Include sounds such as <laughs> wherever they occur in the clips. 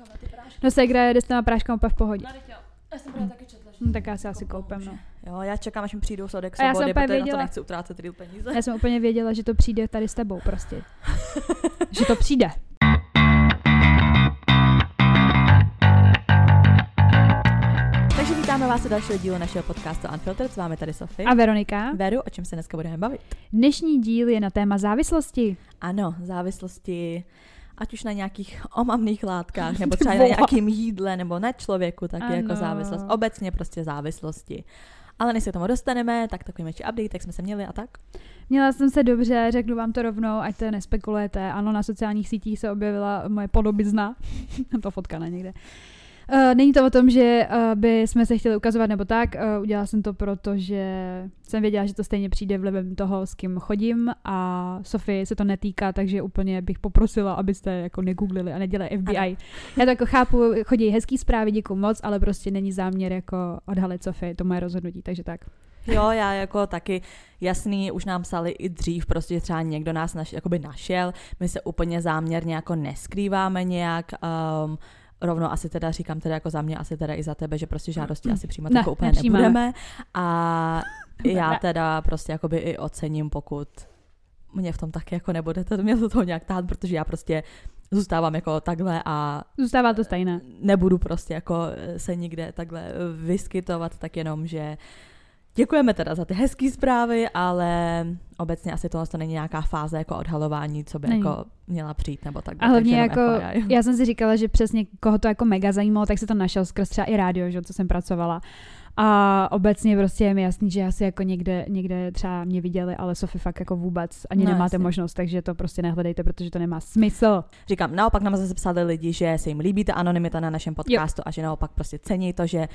na ty prášky. No Segra jede s těma práškama úplně v pohodě. No. Já jsem právě taky četla, že No, tak já si asi Koupám koupím, no. Jo, já čekám, až mi přijdou Sodexo A já jsem úplně protože na to věděla- nechci utrácet ty peníze. Já jsem úplně věděla, že to přijde tady s tebou prostě. <laughs> že to přijde. Takže vítáme vás u dalšího dílu našeho podcastu Unfiltered. S vámi tady Sofie. A Veronika? Veru, o čem se dneska budeme bavit? Dnešní díl je na téma závislosti. Ano, závislosti, ať už na nějakých omamných látkách, nebo <laughs> třeba na nějakým jídle, nebo na člověku, taky Ano. jako závislost. Obecně prostě závislosti. Ale než se k tomu dostaneme, tak takový menší update, jak jsme se měli a tak. Měla jsem se dobře, řeknu vám to rovnou, ať to nespekulujete. Ano, na sociálních sítích se objevila moje podobizna. <laughs> to fotka na někde. Uh, není to o tom, že uh, by jsme se chtěli ukazovat nebo tak. Uh, udělala jsem to proto, že jsem věděla, že to stejně přijde vlivem toho, s kým chodím a Sofie se to netýká, takže úplně bych poprosila, abyste jako negooglili a nedělali FBI. Ano. Já to jako chápu, chodí hezký zprávy, děkuji moc, ale prostě není záměr jako odhalit Sofie, to moje rozhodnutí, takže tak. Jo, já jako taky jasný, už nám psali i dřív, prostě třeba někdo nás naš, jakoby našel, my se úplně záměrně jako neskrýváme nějak, um, rovno asi teda říkám teda jako za mě, asi teda i za tebe, že prostě žádosti asi přijímat Ne, jako úplně nepřijímáme. nebudeme a <laughs> já teda prostě jakoby i ocením, pokud mě v tom taky jako nebudete mě do toho nějak tát, protože já prostě zůstávám jako takhle a Zůstává to stejné. nebudu prostě jako se nikde takhle vyskytovat, tak jenom, že děkujeme teda za ty hezké zprávy, ale obecně asi tohle to není nějaká fáze jako odhalování, co by Není. jako měla přijít nebo tak. A hlavně jako, FYI. já jsem si říkala, že přesně koho to jako mega zajímalo, tak se to našel skrz třeba i rádio, že, co jsem pracovala. A obecně prostě je mi jasný, že asi jako někde, někde třeba mě viděli, ale Sofie fakt jako vůbec ani No, nemáte jasně. možnost, takže to prostě nehledejte, protože to nemá smysl. Říkám, naopak nám zase psali lidi, že se jim líbí ta anonymita na našem podcastu a že naopak prostě cení to, že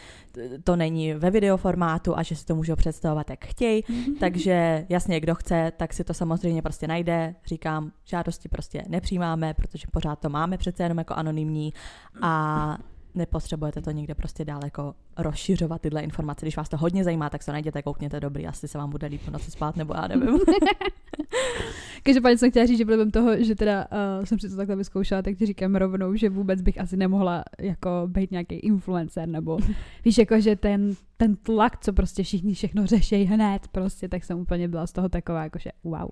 to není ve videoformátu a že si to můžou představovat, jak chtějí. Takže jasně, kdo chce, tak si to samozřejmě prostě najde. Říkám, žádosti prostě nepřijímáme, protože pořád to máme přece jenom jako anonymní a nepotřebujete to někde prostě dál jako rozšiřovat tyhle informace. Když vás to hodně zajímá, tak se najděte, koukněte dobrý, asi se vám bude líp v noci spát, nebo já nevím. <laughs> Každopádně jsem chtěla říct, že vlivem toho, že teda uh, jsem si to takhle vyzkoušela, tak ti říkám rovnou, že vůbec bych asi nemohla jako být nějaký influencer, nebo <laughs> víš, jako že ten, ten tlak, co prostě všichni všechno řeší hned, prostě, tak jsem úplně byla z toho taková, jako že wow.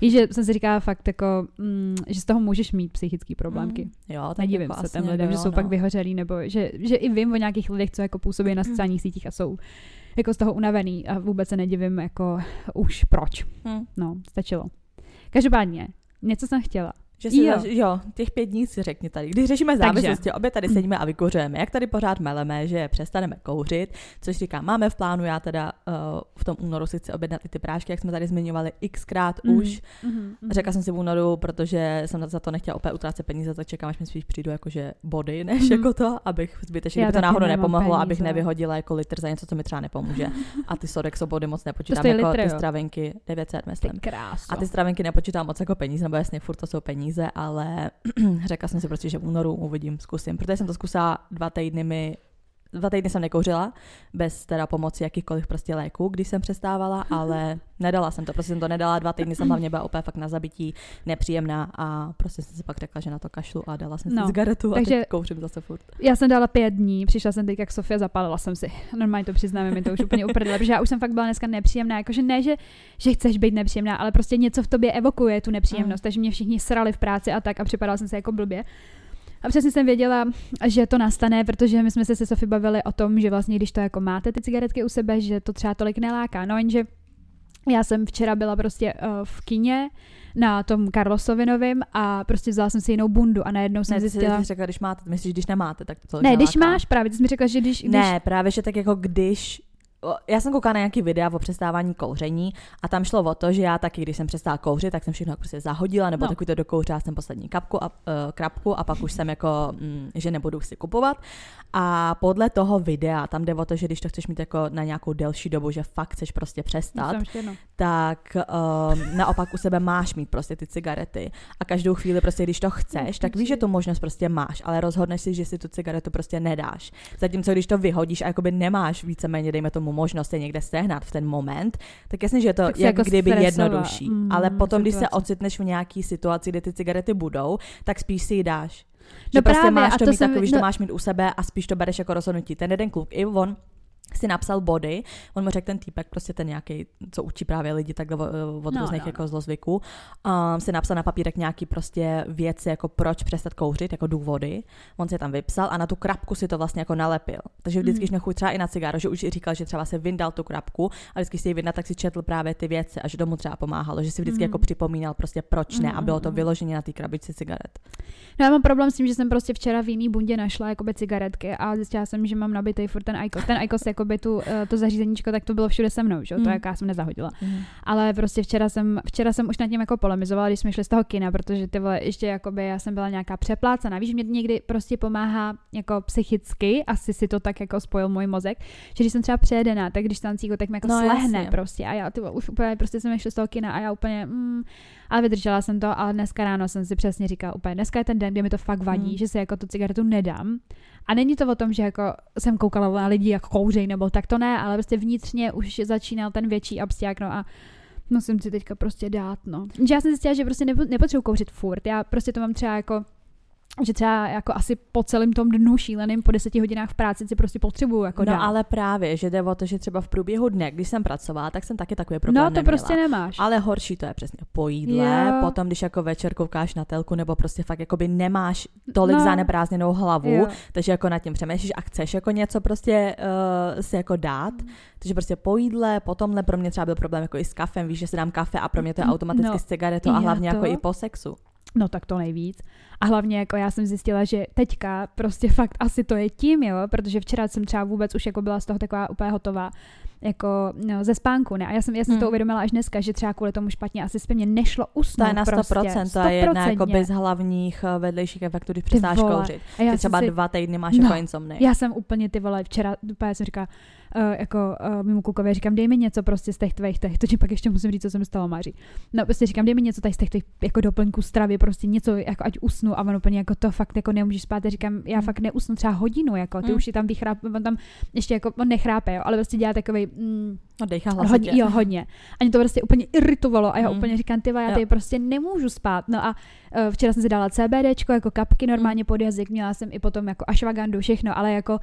Víš, že jsem si říkala fakt jako, mm, že z toho můžeš mít psychické problémky. Mm, jo, tak Nedivím jako se těm lidem, že jsou no. pak vyhořelí, nebo že, že i vím o nějakých lidech, co jako působí na sociálních sítích a jsou jako z toho unavený a vůbec se nedivím jako už proč. Hm. No, stačilo. Každopádně, něco jsem chtěla. Že si Jo. jo. jo, těch pět dní si řekni tady. Když řešíme Takže. závislosti, obě tady sedíme a vykouřujeme. Jak tady pořád meleme, že přestaneme kouřit, což říkám, máme v plánu, já teda uh, v tom únoru si chci objednat i ty prášky, jak jsme tady zmiňovali xkrát Mhm. už. Řekla jsem si v únoru, protože jsem za to nechtěla opět utrácet peníze, tak čekám, až mi spíš přijdu jakože body, <laughs> než Mhm. jako to, abych zbytečně, kdyby to náhodou nepomohlo, peníze. abych nevyhodila jako litr za něco, co mi třeba nepomůže. A ty Sodexo body moc nepočítám, jako litr, ty stravenky, 900 Ty myslím. kráso. A ty stravenky nepočítám moc jako peníze, nebo jasně furt to jsou peníze, ale <clears throat> řekla jsem si prostě, že v únoru uvidím, zkusím. Protože jsem to zkusila dva týdny mi Dva týdny jsem nekouřila, bez teda pomoci jakýchkoliv prostě léků, když jsem přestávala, ale nedala jsem to, prostě jsem to nedala, dva týdny jsem hlavně byla opět fakt na zabití, nepříjemná a prostě jsem si pak řekla, že na to kašlu a dala jsem si No, cigaretu a takže- teď kouřím zase furt. Já jsem dala pět dní, přišla jsem teď jak Sofia, zapálila jsem si. Normálně to přiznáme, mi to už úplně uprdele, protože já už jsem fakt byla dneska nepříjemná. Jakože ne, že, že chceš být nepříjemná, ale prostě něco v tobě evokuje tu nepříjemnost. Mm. Takže mě všichni srali v práci a tak a připadala jsem se jako blbě. A přesně jsem věděla, že to nastane, protože my jsme se se Sofie bavili o tom, že vlastně, když to jako máte ty cigaretky u sebe, že to třeba tolik neláká. No jenže já jsem včera byla prostě uh, v kině na tom Karlosovinovým a prostě vzala jsem si jinou bundu a najednou jsem Ne, zjistila... jsi řekla, když máte, myslíš, když nemáte, tak to Ne, když neláká. máš právě, ty jsi mi řekla, že když, když Ne, právě, že tak jako když já jsem koukala na nějaký videa o přestávání kouření a tam šlo o to, že já taky, když jsem přestala kouřit, tak jsem všechno jako prostě zahodila, nebo No. takový to dokouřila jsem poslední kapku a, uh, krapku a pak už jsem jako, mm, že nebudu si kupovat. A podle toho videa, tam jde o to, že když to chceš mít jako na nějakou delší dobu, že fakt chceš prostě přestat, tak um, naopak u sebe máš mít prostě ty cigarety. A každou chvíli prostě, když to chceš, tak víš, že tu možnost prostě máš, ale rozhodneš si, že si tu cigaretu prostě nedáš. Zatímco když to vyhodíš a jakoby nemáš víceméně, dejme tomu možnost je někde sehnat v ten moment, tak jasně, že je to Tak jak jako kdyby stresová. jednodušší. Mm, ale potom, když se situace. ocitneš v nějaký situaci, kde ty cigarety budou, tak spíš si ji dáš. Že no prostě právě, máš to, to mít jsem, takový, že no... to máš mít u sebe a spíš to bereš jako rozhodnutí. Ten jeden kluk, i on, si napsal body, on mu řekl ten týpek, prostě ten nějaký, co učí právě lidi takhle od no, různých no, jako no. zlozvyků, um, si napsal na papírek nějaký prostě věci, jako proč přestat kouřit, jako důvody, on si tam vypsal a na tu krapku si to vlastně jako nalepil. Takže vždycky, mm. když třeba i na cigáro, že už říkal, že třeba se vyndal tu krapku a vždycky si ji vyndal, tak si četl právě ty věci a že tomu třeba pomáhalo, že si vždycky mm. jako připomínal prostě proč ne a bylo to mm. vyloženě na té krabici cigaret. No já mám problém s tím, že jsem prostě včera v jiný bundě našla jakoby cigaretky a zjistila jsem, že mám nabitý furt ten IQOS. Ten IQOS jakoby tu, eh, to zařízeníčko, tak to bylo všude se mnou, že? Mm. to jaká jsem nezahodila. Mm. Ale prostě včera jsem, včera jsem už nad tím jako polemizovala, když jsme šli z toho kina, protože ty vole, ještě jakoby já jsem byla nějaká přeplácená. Víš, mě někdy prostě pomáhá jako psychicky, asi si to tak jako spojil můj mozek, že když jsem třeba přejedená, tak když tam tak mi jako no, slehne jasně. prostě a já ty vole, už úplně prostě jsem šli z toho kina a já úplně mm, ale vydržela jsem to, ale dneska ráno jsem si přesně říkala úplně, dneska je ten den, kdy mi to fakt vadí, mm. že si jako tu cigaretu nedám. A není to o tom, že jako jsem koukala na lidi, jak kouřej, nebo tak to ne, ale prostě vnitřně už začínal ten větší abstiák, no a musím si teďka prostě dát, no. Já jsem zjistila, že prostě nepotřebuji kouřit furt, já prostě to mám třeba jako že třeba jako asi po celém tom dnu šíleným po deseti hodinách v práci si prostě potřebuju jako No dát. ale právě, že jde o to, že třeba v průběhu dne, když jsem pracovala, tak jsem taky takový problém No to neměla. prostě nemáš. Ale horší to je přesně po jídle, jo. potom když jako večer koukáš na telku, nebo prostě fakt jakoby nemáš tolik no. zaneprázdněnou hlavu, jo. takže jako nad tím přemýšlíš a chceš jako něco prostě uh, si jako dát, mm. takže prostě po jídle, potomhle pro mě třeba byl problém jako i s kafem, víš, že si dám kafe a pro mě to je automaticky no, s cigaretou a hlavně to? jako i po sexu. No tak to nejvíc. A hlavně jako já jsem zjistila, že teďka prostě fakt asi to je tím, jo, protože včera jsem třeba vůbec už jako byla z toho taková úplně hotová jako no, ze spánku, ne? A já jsem, já jsem hmm. to uvědomila až dneska, že třeba kvůli tomu špatně asi spě mě nešlo usnout To je na 100%, prostě. to je jedna jako bez hlavních eh, vedlejších efektů, když přestáš kouřit. A já třeba si... dva týdny máš no, jako insomny. Já jsem úplně ty vole, včera, úplně jsem říkala, uh, jako uh, mimo klukově, říkám, dej mi něco prostě z těch tvých těch, to ti pak ještě musím říct, co jsem stala Máří. No prostě říkám, dej mi něco tady z těch těch jako doplňků stravy, prostě něco, jako ať usnu a on úplně jako to fakt jako nemůžeš spát. Já říkám, já fakt neusnu třeba hodinu, jako ty mm. už je tam vychráp, on tam ještě jako, on nechrápe, jo, ale prostě dělá takový, mm, No, dejchá hodně, jo, hodně. A mě to prostě úplně iritovalo a já mm. úplně říkám, ty já tady prostě nemůžu spát. No a uh, včera jsem si dala CBDčko, jako kapky normálně pod jazyk, měla jsem i potom jako ashwagandu, všechno, ale jako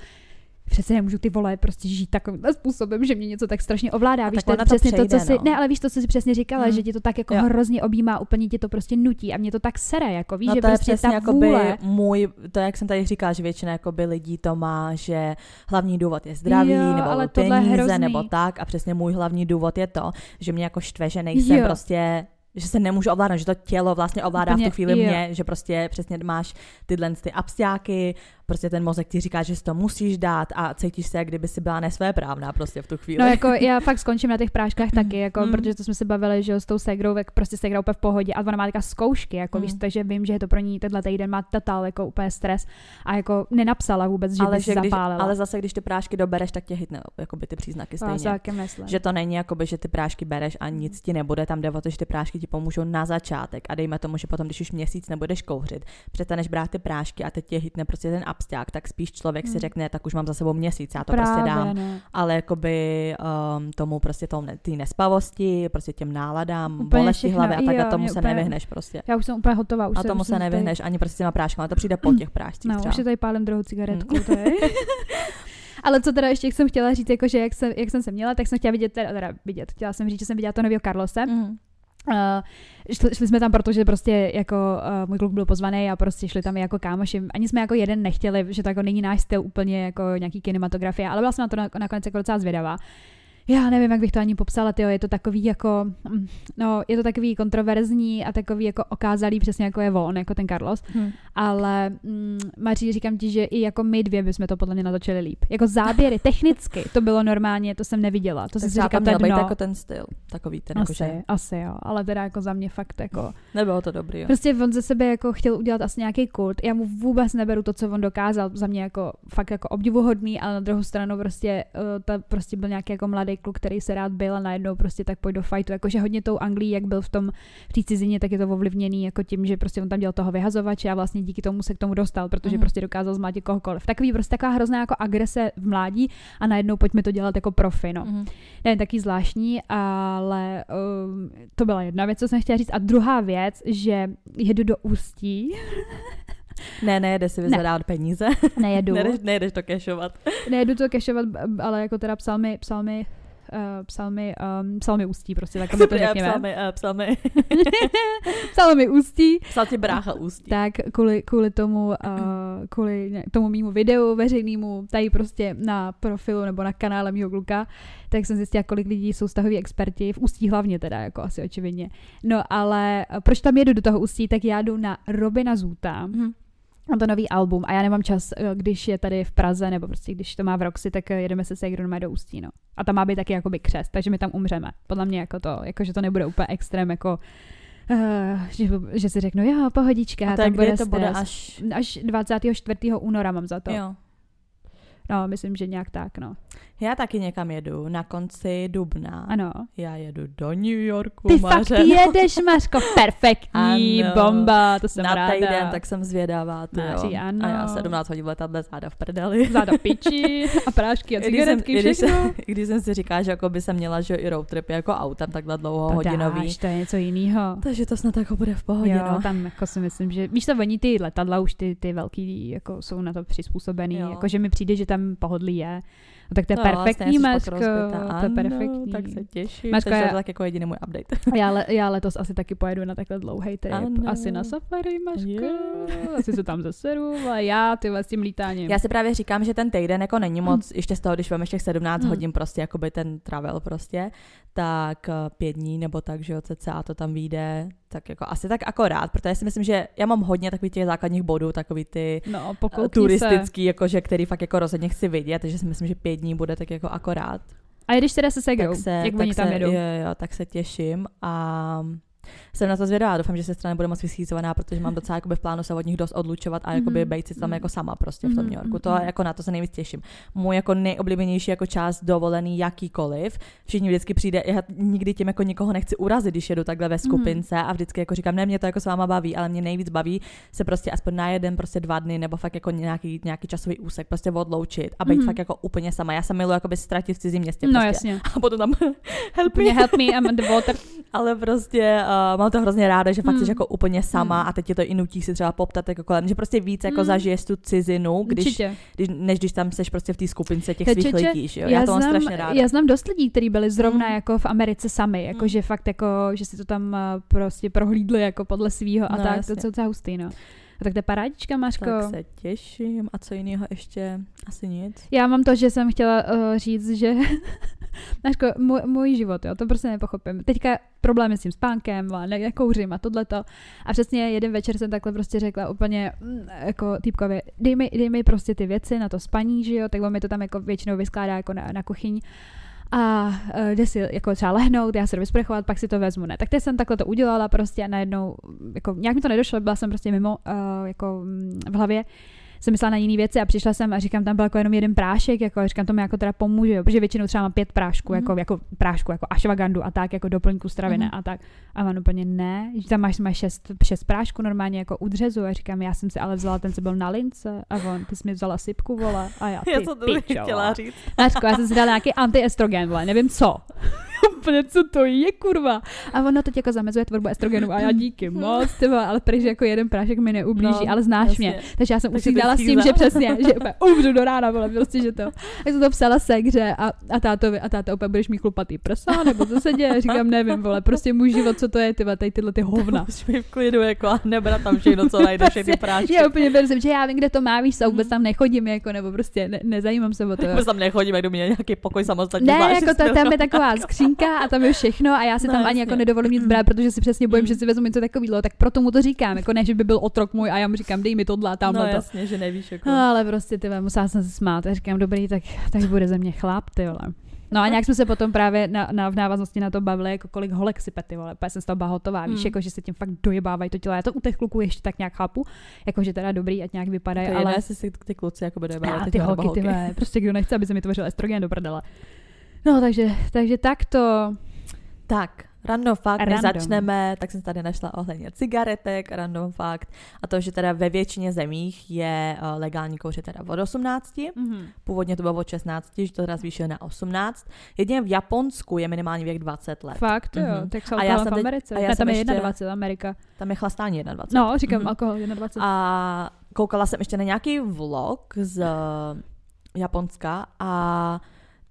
přece nemůžu ty vole prostě žít takovým způsobem, že mě něco tak strašně ovládá. víš, to, to přesně přejde, to, co si, no. ne, ale víš to, co si přesně říkala, hmm. že ti to tak jako jo. hrozně objímá, úplně ti to prostě nutí a mě to tak sere, jako víš, no že to prostě je přesně ta jako vůle... můj, to jak jsem tady říkala, že většina jako by lidí to má, že hlavní důvod je zdraví, jo, nebo ale peníze, nebo tak a přesně můj hlavní důvod je to, že mě jako štve, že nejsem jo. prostě že se nemůžu ovládat, že to tělo vlastně ovládá Úplně, v tu chvíli jo. mě, že prostě přesně máš tyhle ty abstiáky, prostě ten mozek ti říká, že si to musíš dát a cítíš se, jak kdyby si byla nesvéprávná prostě v tu chvíli. No jako já fakt skončím na těch práškách <laughs> taky, jako, mm. protože to jsme se bavili, že s tou segrou, jak prostě segra úplně v pohodě a ona má taková zkoušky, jako mm. víš, takže vím, že je to pro ní tenhle týden má total jako úplně stres a jako nenapsala vůbec, že ale by že když, zapálila. Ale zase, když ty prášky dobereš, tak tě hitne jako by ty příznaky stejně. Že to není jako by, že ty prášky bereš a nic ti nebude, tam jde o to, že ty prášky ti pomůžou na začátek a dejme tomu, že potom, když už měsíc nebudeš kouřit, přestaneš brát ty prášky a teď tě hitne prostě ten absták, tak spíš člověk hmm. si řekne, tak už mám za sebou měsíc, já to prostě Právě, prostě dám. Ne. Ale jakoby um, tomu prostě tomu, ty nespavosti, prostě těm náladám, bolesti hlavy a tak jo, a tomu se úplně, nevyhneš prostě. Já už jsem úplně hotová. Už a tomu se nevyhneš tady... ani prostě s těma práškama, to přijde po těch prášcích No, třeba. už je tady pálem druhou cigaretku, hmm. to je. <laughs> Ale co teda ještě jsem chtěla říct, jako, že jak jsem, jak jsem se měla, tak jsem chtěla vidět, teda, teda vidět, chtěla jsem říct, že jsem viděla to nového Carlose. Mm. Uh, šli, šli jsme tam, protože prostě jako uh, můj kluk byl pozvaný a prostě šli tam jako kámoši. Ani jsme jako jeden nechtěli, že to jako není náš styl úplně jako nějaký kinematografie, ale byla jsem na to nakonec jako docela zvědavá já nevím, jak bych to ani popsala, tyjo, je to takový jako, mm, no, je to takový kontroverzní a takový jako okázalý, přesně jako je on, jako ten Carlos, hmm. ale mm, Maří, říkám ti, že i jako my dvě bychom to podle mě natočili líp. Jako záběry, <laughs> technicky, to bylo normálně, to jsem neviděla, to jsem si říkala, měl být jako ten styl, takový ten, asi, jako, že... asi jo, ale teda jako za mě fakt jako... Nebylo to dobrý, jo. Prostě on ze sebe jako chtěl udělat asi nějaký kult, já mu vůbec neberu to, co on dokázal, za mě jako fakt jako obdivuhodný, ale na druhou stranu prostě, uh, to prostě byl nějaký jako mladý kluk, který se rád byl a najednou prostě tak pojď do fightu. Jakože hodně tou Anglií, jak byl v tom v té cizině, tak je to ovlivněný jako tím, že prostě on tam dělal toho vyhazovače a vlastně díky tomu se k tomu dostal, protože mm. prostě dokázal zmátit kohokoliv. Takový prostě taková hrozná jako agrese v mládí a najednou pojďme to dělat jako profi. No. Mm. Ne, taky zvláštní, ale um, to byla jedna věc, co jsem chtěla říct. A druhá věc, že jedu do Ústí <laughs> Ne, nejede si vyzadávat ne. peníze. Nejedu. <laughs> nejedeš, nejedeš to kešovat. Nejedu to kešovat, ale jako teda psal mi, psal mi uh, psal mi, um, psal mi ústí, prostě tak to řekněme. Psal mi, uh, psal mi. <laughs> psal mi ústí. Psal ti brácha ústí. Tak kvůli, kvůli tomu, uh, kvůli tomu mýmu videu veřejnému, tady prostě na profilu nebo na kanále mýho kluka, tak jsem zjistila, kolik lidí jsou stahoví experti, v ústí hlavně teda, jako asi očividně. No ale proč tam jedu do toho ústí, tak já jdu na Robina Zuta, mm-hmm Mám to nový album a já nemám čas, eh, když je tady v Praze, nebo prostě když to má v Roxy, tak eh, jedeme se Segrou do Ústí, no. A tam má být taky jakoby křest, takže my tam umřeme. Podle mě jako to, jako že to nebude úplně extrém, jako Uh, že, že si řeknu, jo, pohodička, a tam bude to bude až... až 24. února mám za to. Jo. No, myslím, že nějak tak, no. Já taky někam jedu na konci dubna. Ano. Já jedu do New Yorku, Ty Mařeno. fakt jedeš, Mařko, perfektní, <laughs> ano. bomba, to jsem na ráda. Na týden, tak jsem zvědavá, Máří, ano. A já 17 hodin letadle záda v prdeli. <laughs> Záda piči a prášky a cigaretky, když jsem, všechno. <laughs> Když, když jsem si říká, že jako by se měla, že i road trip jako autem takhle dlouho to hodinový. Dáš, to je něco jiného. Takže to snad jako bude v pohodě, jo, no. tam jako si myslím, že, víš to, oni ty letadla už ty, ty velký, jako jsou na to přizpůsobený, jako že mi přijde, že tam pohodlí je. No, tak to je no, perfektní, Maško. To je perfektní. tak se těším. Maško, já, to je tak jako jediný můj update. <laughs> já, le, já letos asi taky pojedu na takhle dlouhý trip. Ano. Asi na safari, Maško. Yeah. Asi se tam zaseru, a já ty s tím lítáním. Já si právě říkám, že ten týden jako není moc, hmm. ještě z toho, když vám ještě 17 hmm. hodin prostě, jakoby ten travel prostě, tak eh, pět dní nebo tak, že jo, cca to tam vyjde, tak jako asi tak akorát, protože si myslím, že já mám hodně takových těch základních bodů, takový ty no, turistický, se. jakože, který fakt jako rozhodně chci vidět, takže si myslím, že pět dní bude tak jako akorát. A když teda se segrou, se, jak oni tam jedou? Jo, jo, tak se těším a jsem na to zvědavá. Doufám, že sestra nebude moc vyschýzovaná, protože mám docela jakoby v plánu se od nich dost odlučovat a jakoby mm-hmm. být si tam mhm. jako sama prostě v tom New Yorku. To mhm. jako na to se nejvíc těším. Můj jako nejoblíbenější jako část dovolený jakýkoliv. Všichni vždycky přijde, já nikdy tím jako nikoho nechci urazit, když jedu takhle ve mhm. skupince mm-hmm. a vždycky jako říkám, ne, mě to jako s váma baví, ale mě nejvíc baví se prostě aspoň na jeden, prostě dva dny nebo fakt jako nějaký, nějaký časový úsek prostě odloučit a být mm-hmm. fakt jako úplně sama. Já se miluji jako by ztratit v cizím městě. No, prostě. jasně. A potom tam help me. help me, I'm the water. <laughs> ale prostě uh, mám to hrozně ráda, že fakt hmm. jsi jako úplně sama hmm. a teď tě to i nutí si třeba poptat jako kolem, že prostě víc jako hmm. zažiješ tu cizinu, když, když, než když tam seš prostě v té skupince těch svých lidí, že jo? Já, já to mám znám, strašně ráda. Já znám dost lidí, kteří byli zrovna hmm. jako v Americe sami, jako hmm. že fakt jako, že si to tam eh, prostě prohlídli jako podle svého a no, tak, jasně. to je docela hustý, no. A tak to je parádička, Máško. Tak se těším. A co jiného ještě? Asi nic. Já mám to, že jsem chtěla uh, říct, že Máško, můj, můj život, jo, to prostě nepochopím. Teďka problémy s tím spánkem, a ne, nekouřím a tohleto. A přesně jeden večer jsem takhle prostě řekla úplně mm, jako týpkově, dej mi, dej mi prostě ty věci na to spaní, že jo, tak on mi to tam jako většinou vyskládá jako na, na kuchyň a uh, jde si jako třeba lehnout, já se jdu vysprchovat, pak si to vezmu, ne. Tak teď jsem takhle to udělala prostě a najednou, jako nějak mi to nedošlo, byla jsem prostě mimo, uh, jako mm, v hlavě jsem myslela na jiné věci a přišla jsem a říkám, tam byl jako jenom jeden prášek, jako a říkám, to mi jako teda pomůže, jo, protože většinou třeba mám pět prášků, mm. jako, jako prášku, jako ashwagandu a tak, jako doplňku stravy, mm. a tak. A on úplně ne, že tam máš, máš šest, šest prášků normálně jako udřezu a říkám, já jsem si ale vzala ten, co byl na lince a on, ty jsi mi vzala sypku, vole, a já, <laughs> ty, já to pičo, chtěla říct. Nářko, já jsem si dala nějaký antiestrogen, vole, nevím co. <laughs> úplně, co to je, kurva. A ono teď jako zamezuje tvorbu estrogenu a já <laughs> díky moc, tyba, ale prý, že jako jeden prášek mi neublíží, no, ale znáš jasně. mě. Takže já jsem usídala s tím, že přesně, že úplně umřu do rána, vole, prostě, že to. Tak jsem to psala segře a, a tátovi, a táto opět budeš mít chlupatý prsa, nebo co se děje, říkám, nevím, vole, prostě můj život, co to je, tyba, tady tyhle ty hovna. Už mi v klidu, jako a nebrat tam všechno, co najdeš, ty prášky. Já úplně beru, že já vím, kde to má, víš, a vůbec tam nechodím, jako, nebo prostě ne, nezajímám se o to. Vůbec tam nechodím, jak do mě nějaký pokoj samostatně. Ne, jako to, tam je taková <laughs> skřínka a tam je všechno a já si no, tam ani jako nedovolím nic brát, protože si přesně bojím, mm. že si vezmu něco takového, tak proto mu to říkám, jako ne, že by byl otrok můj a já mu říkám, dej mi tohle a tamhle no, to. jasně, že nevíš jako. No, ale prostě ty musela jsem se smát a říkám, dobrý, tak, tak bude ze mě chlap, ty vole. No a nějak jsme se potom právě na, na, v návaznosti na to bavili, jako kolik holek si pety, vole, jsem z toho hotová, víš, mm. jako že se tím fakt dojebávají to tělo. Já to u těch kluků ještě tak nějak chápu, jako že teda dobrý, ať nějak vypadají, ale... ale... si ty kluci jako dojebávají, ty, ty holky, ty <laughs> prostě kdo nechce, aby se mi tvořil estrogen do prdele. No, takže, takže takto. Tak, Random fakt, random. začneme, tak jsem tady našla ohledně cigaretek, random fakt, a to, že teda ve většině zemích je uh, legální kouřit teda od 18, mm-hmm. původně to bylo od 16, že to teda zvýšil na 18, jedině v Japonsku je minimální věk 20 let. Fakt, mm-hmm. jo, mhm. tak jsou a já jsem v Americe, a já ne, tam je 21 Amerika. Tam je chlastání 21. No, říkám mm-hmm. alkohol 21. A koukala jsem ještě na nějaký vlog z Japonska a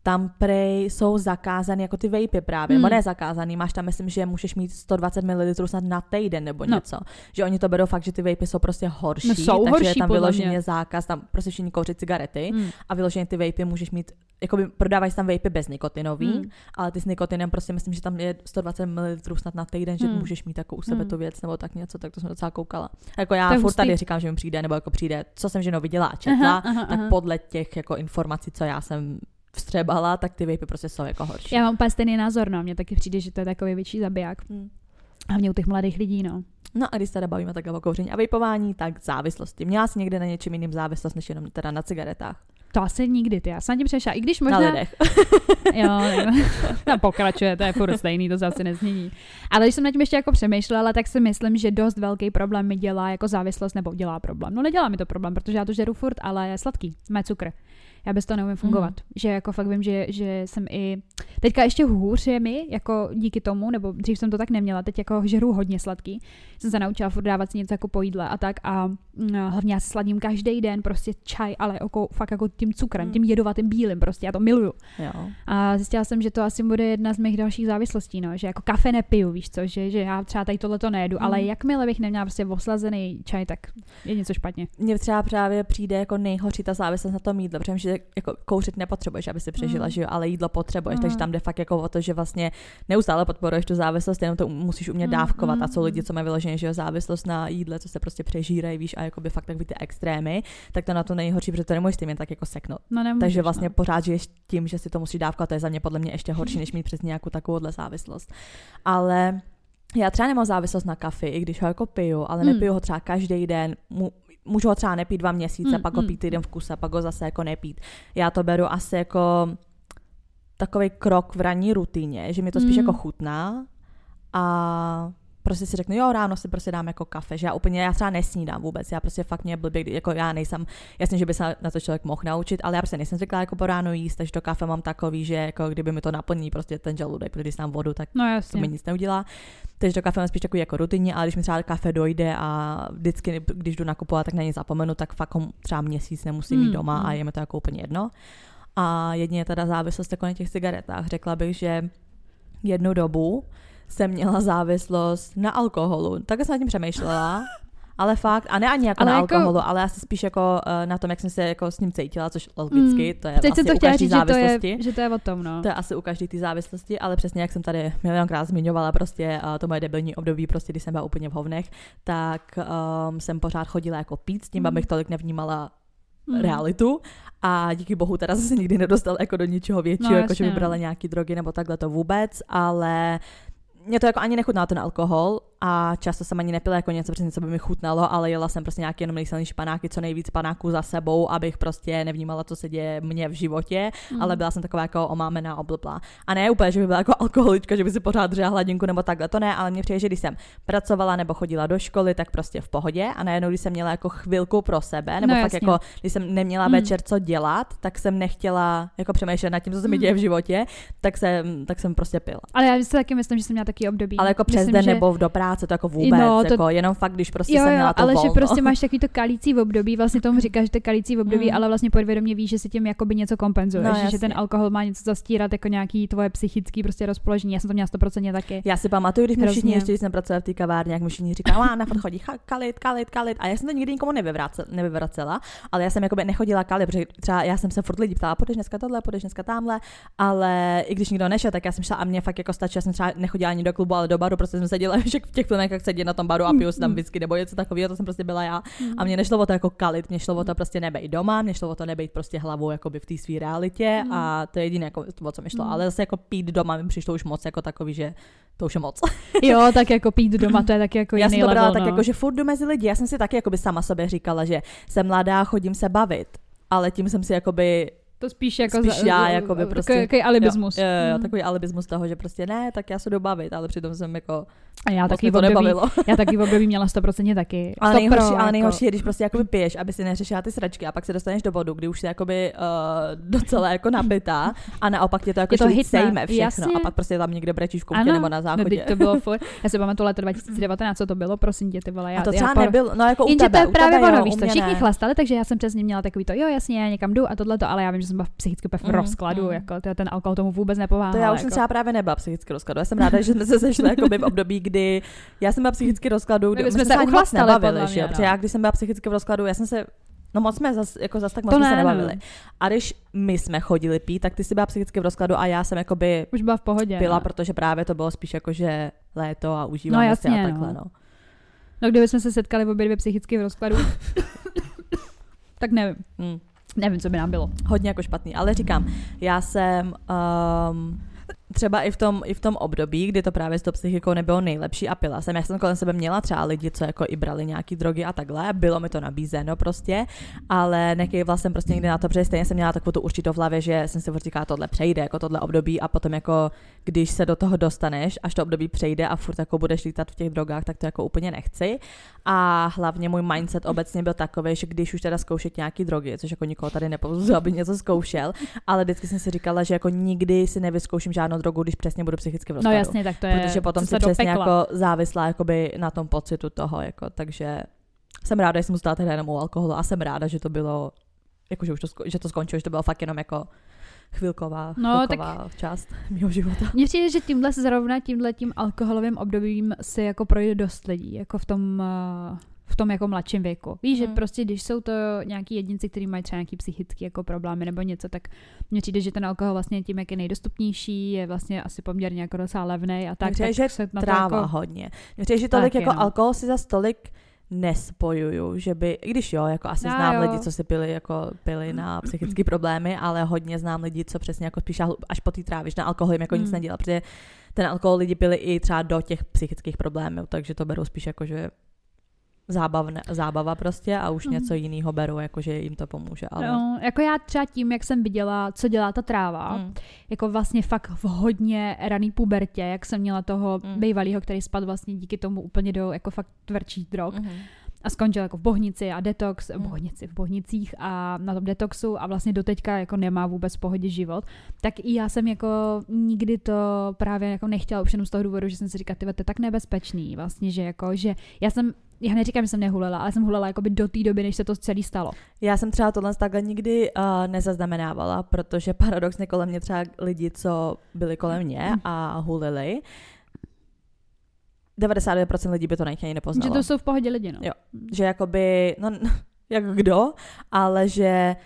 tam prej jsou zakázané jako ty vejpy právě, hmm. nebo ne zakázaný, máš tam myslím, že můžeš mít 120 ml snad na týden nebo no. něco. Že oni to berou fakt, že ty vejpy jsou prostě horší, no, jsou takže horší, je tam vyloženě mě. zákaz, tam prostě všichni kouřit cigarety Hmm. a vyloženě ty vejpy můžeš mít, jako by prodávají tam vejpy bez nikotinový, Hmm. ale ty s nikotinem prostě myslím, že tam je 120 ml snad na týden, že Hmm. můžeš mít jako u sebe Hmm. tu věc nebo tak něco, tak to jsem docela koukala. Jako já je furt hustý. tady říkám, že mi přijde, nebo jako přijde, co jsem ženou viděla a četla, Aha, aha, tak aha. podle těch jako informací, co já jsem vstřebala, tak ty vejpy prostě jsou jako horší. Já mám úplně stejný názor, no. Mně taky přijde, že to je takový větší zabiják. Hmm. Hlavně u těch mladých lidí, no. No a když se teda bavíme takhle o kouření a vejpování, tak závislosti. Měla jsi někde na něčem jiným závislost, než jenom teda na cigaretách? To asi nikdy, ty. Já jsem na tím přešla. I když Na možná... lidech. <laughs> Jo, tam pokračuje, to je furt stejný, to se asi nezmění. Ale když jsem nad tím ještě jako přemýšlela, tak si myslím, že dost velký problém mi dělá jako závislost, nebo dělá problém. No nedělá mi to problém, protože já to žeru furt, ale je sladký, má cukr. Já bez toho neumím fungovat. Mhm. Že jako fakt vím, že, že jsem i... Teďka ještě hůř je mi, jako díky tomu, nebo dřív jsem to tak neměla, teď jako žeru hodně sladký. Jsem se naučila furt dávat si něco jako po jídle a tak a mm, hlavně já si sladím každý den prostě čaj, ale jako, fakt jako tím cukrem, Mm. tím jedovatým bílým prostě, já to miluju. Jo. A zjistila jsem, že to asi bude jedna z mých dalších závislostí, no, že jako kafe nepiju, víš co, že, že já třeba tady tohle to nejedu, Mm. ale jakmile bych neměla prostě oslazený čaj, tak je něco špatně. Mně třeba právě přijde jako nejhorší ta závislost na tom jídle, protože že jako kouřit nepotřebuješ, aby si přežila, Mm. že jo, ale jídlo potřebuješ, Mm. takže tam jde fakt jako o to, že vlastně neustále podporuješ tu závislost, jenom to musíš umět Mm, dávkovat a mm, jsou lidi, mm. co mají vyloženě, že jo, závislost na jídle, co se prostě přežírají, víš, a jako by fakt takový ty extrémy, tak to na to nejhorší, protože to nemůžeš tím jen tak jako seknout. No nemůžeš, Takže vlastně no. pořád žiješ tím, že si to musíš dávkovat, to je za mě podle mě ještě horší, než mít přes nějakou takovouhle závislost. Ale já třeba nemám závislost na kafi, i když ho jako piju, ale Mm. nepiju ho třeba každý den. Mu, můžu ho třeba nepít dva měsíce, Mm, pak ho mm. pít týden v kuse, pak ho zase jako nepít. Já to beru asi jako takový krok v ranní rutině, že mi to spíš Mm. jako chutná a prostě si řeknu, jo, ráno si prostě dám jako kafe, že já úplně, já třeba nesnídám vůbec, já prostě fakt mě blbě, jako já nejsem, jasně, že by se na to člověk mohl naučit, ale já prostě nejsem zvyklá jako po ráno jíst, takže to kafe mám takový, že jako kdyby mi to naplní prostě ten žaludek, když dám vodu, tak No to mi nic neudělá. Takže to kafe mám spíš takový jako rutině, ale když mi třeba kafe dojde a vždycky, když jdu nakupovat, tak na ně zapomenu, tak fakt třeba měsíc nemusím mít Mm, doma a mm. je mi to jako úplně jedno. A jedině teda závislost jako na těch cigaretách. Řekla bych, že jednu dobu jsem měla závislost na alkoholu. Tak jsem nad tím přemýšlela. Ale fakt, a ne ani jako Ale na jako- alkoholu, ale asi spíš jako uh, na tom, jak jsem se jako s ním cítila, což logicky, Mm. to je Teď asi jsem to u každý říct, že to, závislosti. je, že to je o tom, no. To je asi u každé té závislosti, ale přesně jak jsem tady milionkrát zmiňovala, prostě uh, to moje debilní období, prostě když jsem byla úplně v hovnech, tak um, jsem pořád chodila jako pít s tím, Mm. abych tolik nevnímala Mm. realitu a díky bohu teda se nikdy nedostal jako do ničeho většího, No, jako že by jasně, no. brala nějaký drogy nebo takhle to vůbec, ale mě to jako ani nechutnalo ten alkohol a často jsem ani nepila jako něco, přesně co by mi chutnalo, ale jela jsem prostě nějaký jenom nejsilnější panáky, co nejvíc panáků za sebou, abych prostě nevnímala, co se děje mně v životě, Mm. ale byla jsem taková jako omámená, oblblá. A ne úplně, že by byla jako alkoholička, že by si pořád držela hladinku nebo takhle, to ne, ale mě přijde, že když jsem pracovala nebo chodila do školy, tak prostě v pohodě a najednou, když jsem měla jako chvilku pro sebe, nebo No, fakt jasně. jako, když jsem neměla Mm. večer co dělat, tak jsem nechtěla jako přemýšlet nad tím, co se mi Mm. děje v životě, tak jsem, tak jsem prostě pila. Ale já si taky myslím, že jsem měla taky období. Ale jako přes myslím, den že... nebo v do práce, to jako vůbec, No, to- jako jenom fakt, když prostě Jo, jsem jo, měla to ale volno. že prostě máš takový to kalící v období, vlastně tomu říkáš, že to kalící v období, Mm. ale vlastně podvědomě víš, že si tím jakoby něco kompenzuješ, No, že ten alkohol má něco zastírat jako nějaký tvoje psychický prostě rozpoložení. Já jsem to měla 100% taky. Já si pamatuju, když mi všichni ještě, když jsem pracovala v té kavárně, jak mi všichni říkali, a na chodí kalit, kalit, kalit. A já jsem to nikdy nikomu nevyvracela, nevyvracela, ale já jsem jakoby nechodila kalit, protože třeba já jsem se furt lidi ptala, půjdeš dneska tohle, půjdeš dneska tamhle, ale i když nikdo nešel, tak já jsem šla a mě fakt jako stačí, já jsem třeba nechodila ani do klubu, ale do baru, prostě jsem seděla <laughs> v těch filmech, jak sedí na tom baru a piju si tam whisky nebo něco takového, to jsem prostě byla já. A mě nešlo o to jako kalit, mě šlo o to prostě nebejt doma, mě šlo o to nebejt prostě hlavou jakoby v té své realitě a to je jediné, jako, o co mi šlo. Ale zase jako pít doma mi přišlo už moc jako takový, že to už je moc. <laughs> Jo, tak jako pít doma, to je taky jako Já jiný jsem to brala level, tak no. jako, že furt jdu mezi lidi. Já jsem si taky jakoby sama sobě říkala, že jsem mladá, chodím se bavit, ale tím jsem si jakoby To spíš jako spíš za, já, jako by prostě. Takový alibismus. Jo, jo, jo, Mm. takový alibismus toho, že prostě ne, tak já se jdu bavit, ale přitom jsem jako, A já moc taky to období, nebavilo. <laughs> já taky v období měla 100% taky. Ale 100 nejhorší, pro, ale jako. nejhorší je, když prostě jakoby piješ, aby si neřešila ty sračky a pak se dostaneš do bodu, kdy už jsi jakoby uh, docela jako nabitá a naopak tě to jako Je to hitne, sejme všechno jasně. a pak prostě tam někde brečíš v koutě Ano, nebo na No, záchodě. teď to bylo furt. Já si pamatuju leto 2019, co to bylo, prosím tě, ty vole. Já, a to já třeba por- nebyl, no jako u Jenže tebe, to je právě ono, víš to, všichni chlastali, takže já jsem přesně měla takový to, jo, jasně, já někam jdu a tohleto, ale já vím, že jsem byla psychicky úplně v Mhm, rozkladu, mhm. jako to, ten alkohol tomu vůbec nepomáhal. To já už jako. jsem třeba právě nebyla psychicky rozkladu. Já jsem ráda, že jsme se sešli jakoby v období, kdy já jsem byla psychicky rozkladu, kdy My jsme jsme se moc uchlastali, nebavili, že jo? no. Protože já, když jsem byla psychicky v rozkladu, já jsem se No moc jsme zas, jako zas tak moc To jsme se ne, no. nebavili. A když my jsme chodili pít, tak ty jsi byla psychicky v rozkladu a já jsem jakoby Už byla v pohodě. pila, no. protože právě to bylo spíš jako, že léto a užíváme No si a jasně, takhle, no. no. No kdyby jsme se setkali v obě dvě psychicky v rozkladu, <laughs> tak nevím. Hmm. Nevím, co by nám bylo. hodně jako špatný, ale říkám, já jsem um, třeba i v, tom, i v tom období, kdy to právě s tou psychikou nebylo nejlepší a pila jsem. Já jsem kolem sebe měla třeba lidi, co jako i brali nějaký drogy a takhle, bylo mi to nabízeno prostě, ale nekývla jsem prostě nikdy na to, protože stejně jsem měla takovou tu určitou v hlavě, že jsem si říkala, tohle přejde, jako tohle období a potom jako, když se do toho dostaneš, až to období přejde a furt jako budeš lítat v těch drogách, tak to jako úplně nechci. A hlavně můj mindset obecně byl takový, že když už teda zkoušet nějaký drogy, což jako nikoho tady nepouzuzu, aby něco zkoušel, ale vždycky jsem si říkala, že jako nikdy si nevyzkouším žádnou drogu, když přesně budu psychicky v No rozkladu. jasně, tak to je. Protože potom se přesně jako závislá jakoby na tom pocitu toho, jako, takže jsem ráda, že jsem zůstala tehdy jenom u alkoholu a jsem ráda, že to bylo, jako, že, už to, že to skončilo, že to bylo fakt jenom jako chvilková, No, chvilková část mého života. Mně přijde, že tímhle zrovna tímhle tím alkoholovým obdobím si jako projde dost lidí, jako v tom, eh, v tom jako mladším věku. Víš, že Mm. prostě když jsou to nějaký jedinci, kteří mají třeba nějaký psychický jako problémy nebo něco, tak mně přijde, že ten alkohol vlastně tím, jak je nejdostupnější, je vlastně asi poměrně jako docela levný a tak, Mně přijde, tak že se Tráva jako, hodně. Mně přijde, že tolik Taky, jako no. alkohol si za tolik nespojuju, že by, i když jo, jako asi Já znám jo. lidi, co si pili, jako pili na psychické problémy, ale hodně znám lidi, co přesně jako spíš až po té trávě, že na alkohol jim jako nic Mm. nedělá, protože ten alkohol lidi pili i třeba do těch psychických problémů, takže to berou spíš jako, že zábavne, zábava prostě a už Mhm. něco jiného berou, jako že jim to pomůže. Ale... No, jako já třeba tím, jak jsem viděla, co dělá ta tráva, Mm. jako vlastně fakt v hodně raný pubertě, jak jsem měla toho Mm. mm. bývalýho, který spadl vlastně díky tomu úplně do jako fakt tvrdších drog. Mhm. A skončil jako v Bohnici a detox, v Mm. Bohnici, v Bohnicích a na tom detoxu a vlastně doteďka jako nemá vůbec v pohodě život, tak i já jsem jako nikdy to právě jako nechtěla už jenom z toho důvodu, že jsem si říkala, to je tak nebezpečný vlastně, že jako, že já jsem já neříkám, že jsem nehulela, ale jsem hulela jakoby do té doby, než se to celé stalo. Já jsem třeba tohle takhle nikdy uh, nezaznamenávala, protože paradoxně kolem mě třeba lidi, co byli kolem mě Mm. a hulili, 99% lidí by to nejchtějí Že nepoznalo. to jsou v pohodě lidi, no. Jo. Že jakoby, no <laughs> jak kdo, ale že